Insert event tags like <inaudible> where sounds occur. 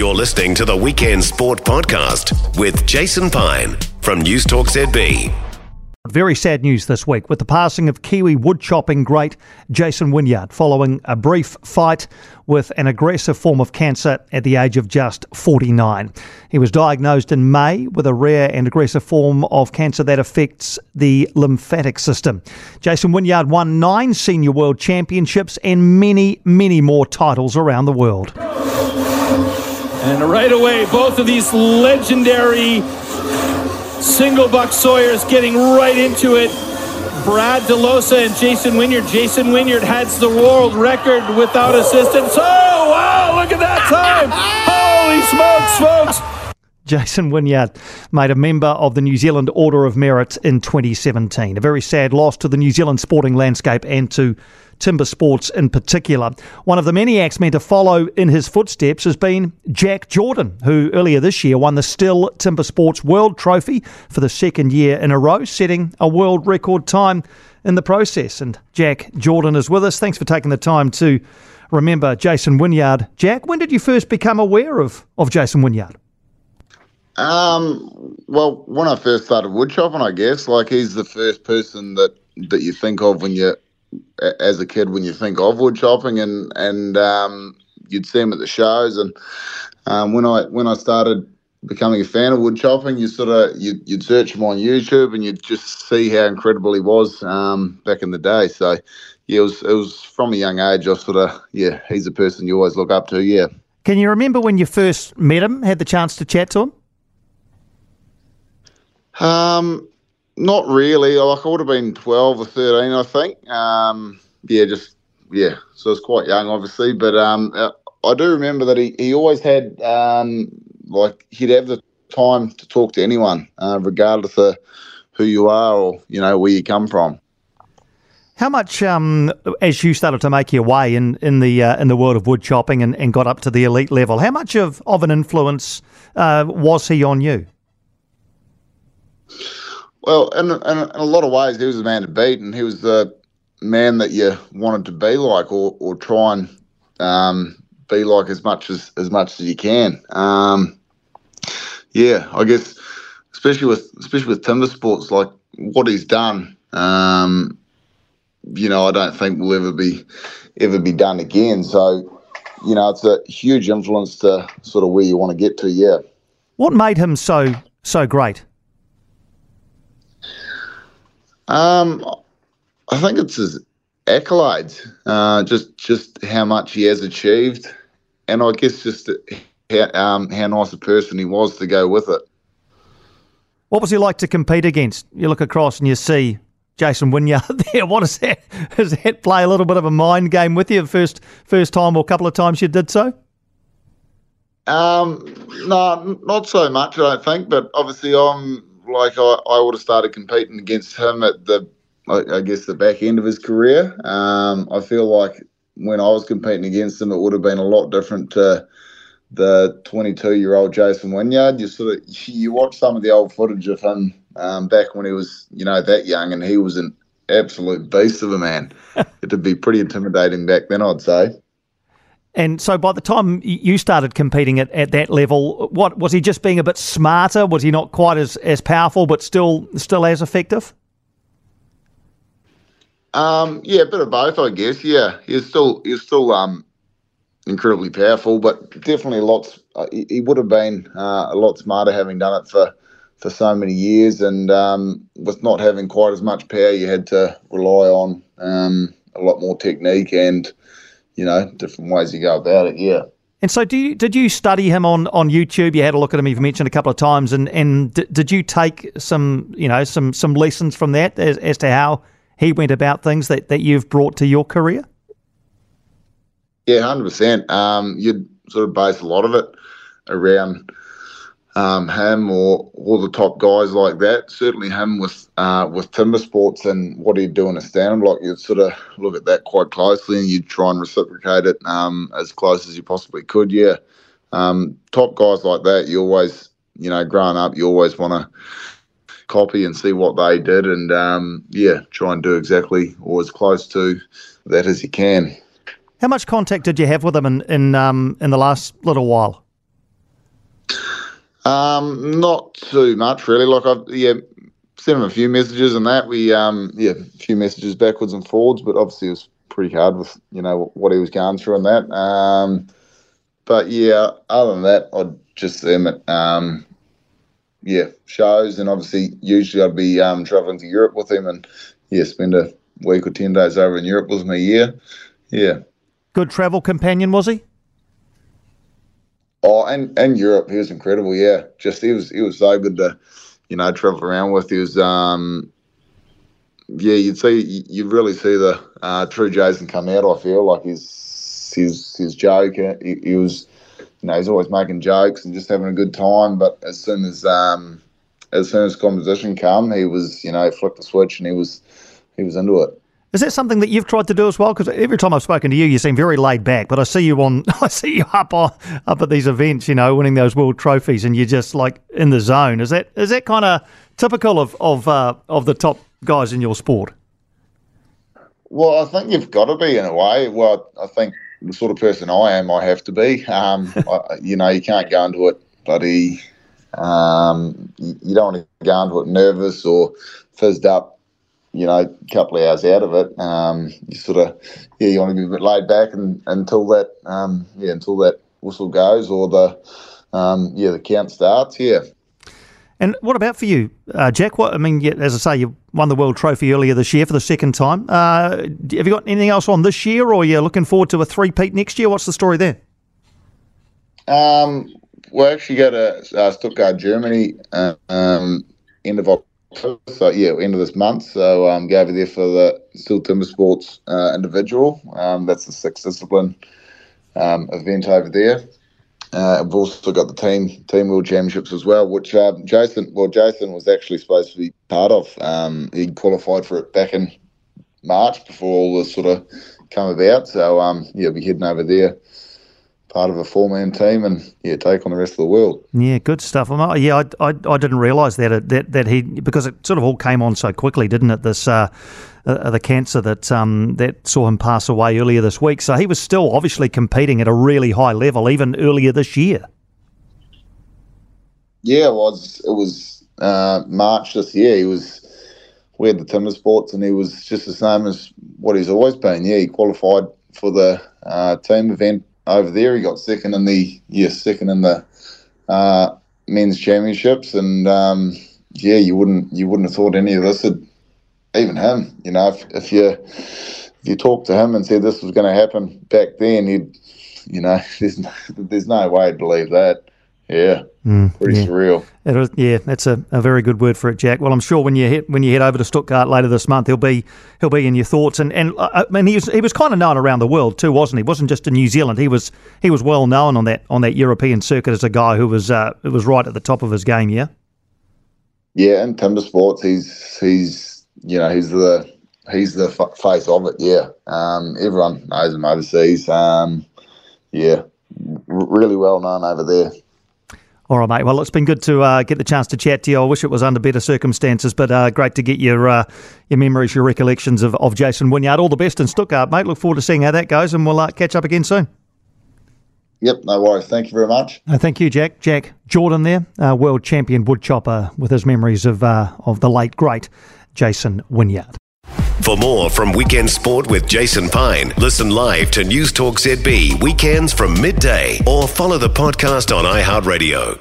You're listening to the Weekend Sport Podcast with Jason Pine from News Talk ZB. Very sad news this week with the passing of Kiwi woodchopping great Jason Wynyard following a brief fight with an aggressive form of cancer at the age of just 49. He was diagnosed in May with a rare and aggressive form of cancer that affects the lymphatic system. Jason Wynyard won nine senior world championships and many, many more titles around the world. And right away, both of these legendary Single buck Sawyer's getting right into it. Brad DeLosa and Jason Wynyard. Jason Wynyard has the world record without assistance. Oh, wow, look at that time. Holy smokes, folks. Jason Wynyard made a member of the New Zealand Order of Merit in 2017. A very sad loss to the New Zealand sporting landscape and to timber sports in particular. One of the many axemen to follow in his footsteps has been Jack Jordan, who earlier this year won the Stihl Timber Sports World Trophy for the second year in a row, setting a world record time in the process. And Jack Jordan is with us. Thanks for taking the time to remember Jason Wynyard. Jack, when did you first become aware of, of Jason Wynyard? Um, well, when I first started wood chopping, I guess like he's the first person that that you think of when you as a kid when you think of wood chopping, and and um, you'd see him at the shows. And um, when I when I started becoming a fan of wood chopping, you sort of you'd, you'd search him on YouTube and you'd just see how incredible he was um, back in the day. So yeah, it was it was from a young age. I sort of yeah, he's a person you always look up to. Yeah. Can you remember when you first met him? Had the chance to chat to him? Um, not really. Like I would have been twelve or thirteen, I think. Um, yeah, just yeah. So I was quite young, obviously, but um, uh, I do remember that he, he always had um, like he'd have the time to talk to anyone, uh, regardless of who you are or you know where you come from. How much, um, as you started to make your way in in the uh, in the world of wood chopping and, and got up to the elite level, how much of, of an influence uh, was he on you? Well, in, in, in, a lot of ways, he was the man to beat, and he was the man that you wanted to be like, or or try and um, be like as much as as much as you can. Um, yeah, I guess, especially with especially with timber sports, like what he's done. Um, you know, I don't think will ever be ever be done again. So, you know, it's a huge influence to sort of where you want to get to. Yeah. What made him so so great? Um, I think it's his accolades, uh, just just how much he has achieved, and I guess just how, um, how nice a person he was to go with it. What was he like to compete against? You look across and you see Jason Wynyard <laughs> there. What is that? Does that play a little bit of a mind game with you? First, first time or a couple of times you did so? Um, no, not so much. I don't think, but obviously I'm like I, I would have started competing against him at the, I, I guess, the back end of his career. Um, I feel like when I was competing against him, it would have been a lot different to the 22 year old Jason Wynyard. You sort of you watch some of the old footage of him um, back when he was, you know, that young, and he was an absolute beast of a man. <laughs> It'd be pretty intimidating back then, I'd say. And so by the time you started competing at, at that level, what was he just being a bit smarter? Was he not quite as, as powerful but still still as effective? Um, yeah, a bit of both, I guess. Yeah, he's still he's still um incredibly powerful, but definitely lots. Uh, he, he, would have been uh, a lot smarter having done it for for so many years, and um, with not having quite as much power, you had to rely on um, a lot more technique and you know, different ways you go about it. Yeah. And so, you, did you study him on, on YouTube? You had a look at him. You've mentioned a couple of times, and and d- did you take some you know some some lessons from that as, as to how he went about things that, that you've brought to your career? Yeah, hundred um, percent. You'd sort of base a lot of it around um, him or all the top guys like that. Certainly him with uh, with timber sports and what he'd do in a stand block. You'd sort of look at that quite closely and you'd try and reciprocate it um, as close as you possibly could. Yeah, um, top guys like that. You always, you know, growing up, you always want to copy and see what they did and um, yeah, try and do exactly or as close to that as you can. How much contact did you have with them in in, um, in the last little while? Um, not too much really. Like I've yeah sent him a few messages and that we um yeah a few messages backwards and forwards, but obviously it was pretty hard with you know what he was going through and that. Um, but yeah, other than that, I'd just see him at um yeah shows and obviously usually I'd be um traveling to Europe with him and yeah spend a week or ten days over in Europe with him a year. Yeah. Good travel companion was he? Oh, and and Europe, he was incredible. Yeah, just he was he was so good to, you know, travel around with. He was, um, yeah, you'd see you'd really see the uh, true Jason come out. I feel like his his his joke. He, he, was, you know, he's always making jokes and just having a good time. But as soon as um, as soon as composition come, he was, you know, flipped the switch and he was he was into it. Is that something that you've tried to do as well? Because every time I've spoken to you, you seem very laid back. But I see you on, <laughs> I see you up on, up at these events, you know, winning those world trophies, and you're just like in the zone. Is that is that kind of typical of of uh, of the top guys in your sport? Well, I think you've got to be in a way. Well, I think the sort of person I am, I have to be. Um, <laughs> I, you know, you can't go into it bloody. Um, you don't want to go into it nervous or fizzed up you know, a couple of hours out of it, um, you sort of, yeah, you want to be a bit laid back and, until that, um, yeah, until that whistle goes or the, um, yeah, the count starts. Yeah. And what about for you, uh, Jack? What I mean, as I say, you won the world trophy earlier this year for the second time. Uh, have you got anything else on this year, or are you're looking forward to a three-peat next year? What's the story there? Um, we actually go to uh, Stuttgart, Germany, uh, um, end of so yeah, end of this month. So um, go over there for the Stihl Timber Sports uh, individual. Um, that's the sixth discipline um, event over there. Uh, I've also got the team team world championships as well, which um, Jason well Jason was actually supposed to be part of. Um, he qualified for it back in March before all this sort of come about. So um, yeah, be heading over there part of a four man team and yeah, take on the rest of the world. Yeah, good stuff. yeah, I, I, I didn't realise that, that that he because it sort of all came on so quickly, didn't it? This uh, uh, the cancer that um, that saw him pass away earlier this week. So he was still obviously competing at a really high level even earlier this year. Yeah, it was. It was uh, March this year. He was. We had the timber sports, and he was just the same as what he's always been. Yeah, he qualified for the uh, team event over there. He got second in the yes, second in the uh, men's championships, and um, yeah, you wouldn't you wouldn't have thought any of this had even him. You know, if, if you if you talked to him and said this was going to happen back then, he'd you know, <laughs> there's no, there's no way to believe that. Yeah, mm, pretty yeah. surreal. It was, yeah, that's a, a very good word for it, Jack. Well, I'm sure when you hit when you head over to Stuttgart later this month, he'll be he'll be in your thoughts. And and uh, I mean, he was he was kind of known around the world too, wasn't he? wasn't just in New Zealand. He was he was well known on that on that European circuit as a guy who was uh, was right at the top of his game. Yeah. Yeah, in timber sports, he's he's you know he's the he's the face of it. Yeah, um, everyone knows him overseas. Um, yeah, r- really well known over there. All right, mate. Well, it's been good to uh, get the chance to chat to you. I wish it was under better circumstances, but uh, great to get your uh, your memories, your recollections of, of Jason Wynyard. All the best in Stuttgart, mate. Look forward to seeing how that goes, and we'll uh, catch up again soon. Yep, no worries. Thank you very much. Uh, thank you, Jack. Jack Jordan there, uh, world champion woodchopper, with his memories of of the late great Jason Wynyard. For more from Weekend Sport with Jason Pine, listen live to News Talk ZB weekends from midday or follow the podcast on iHeartRadio.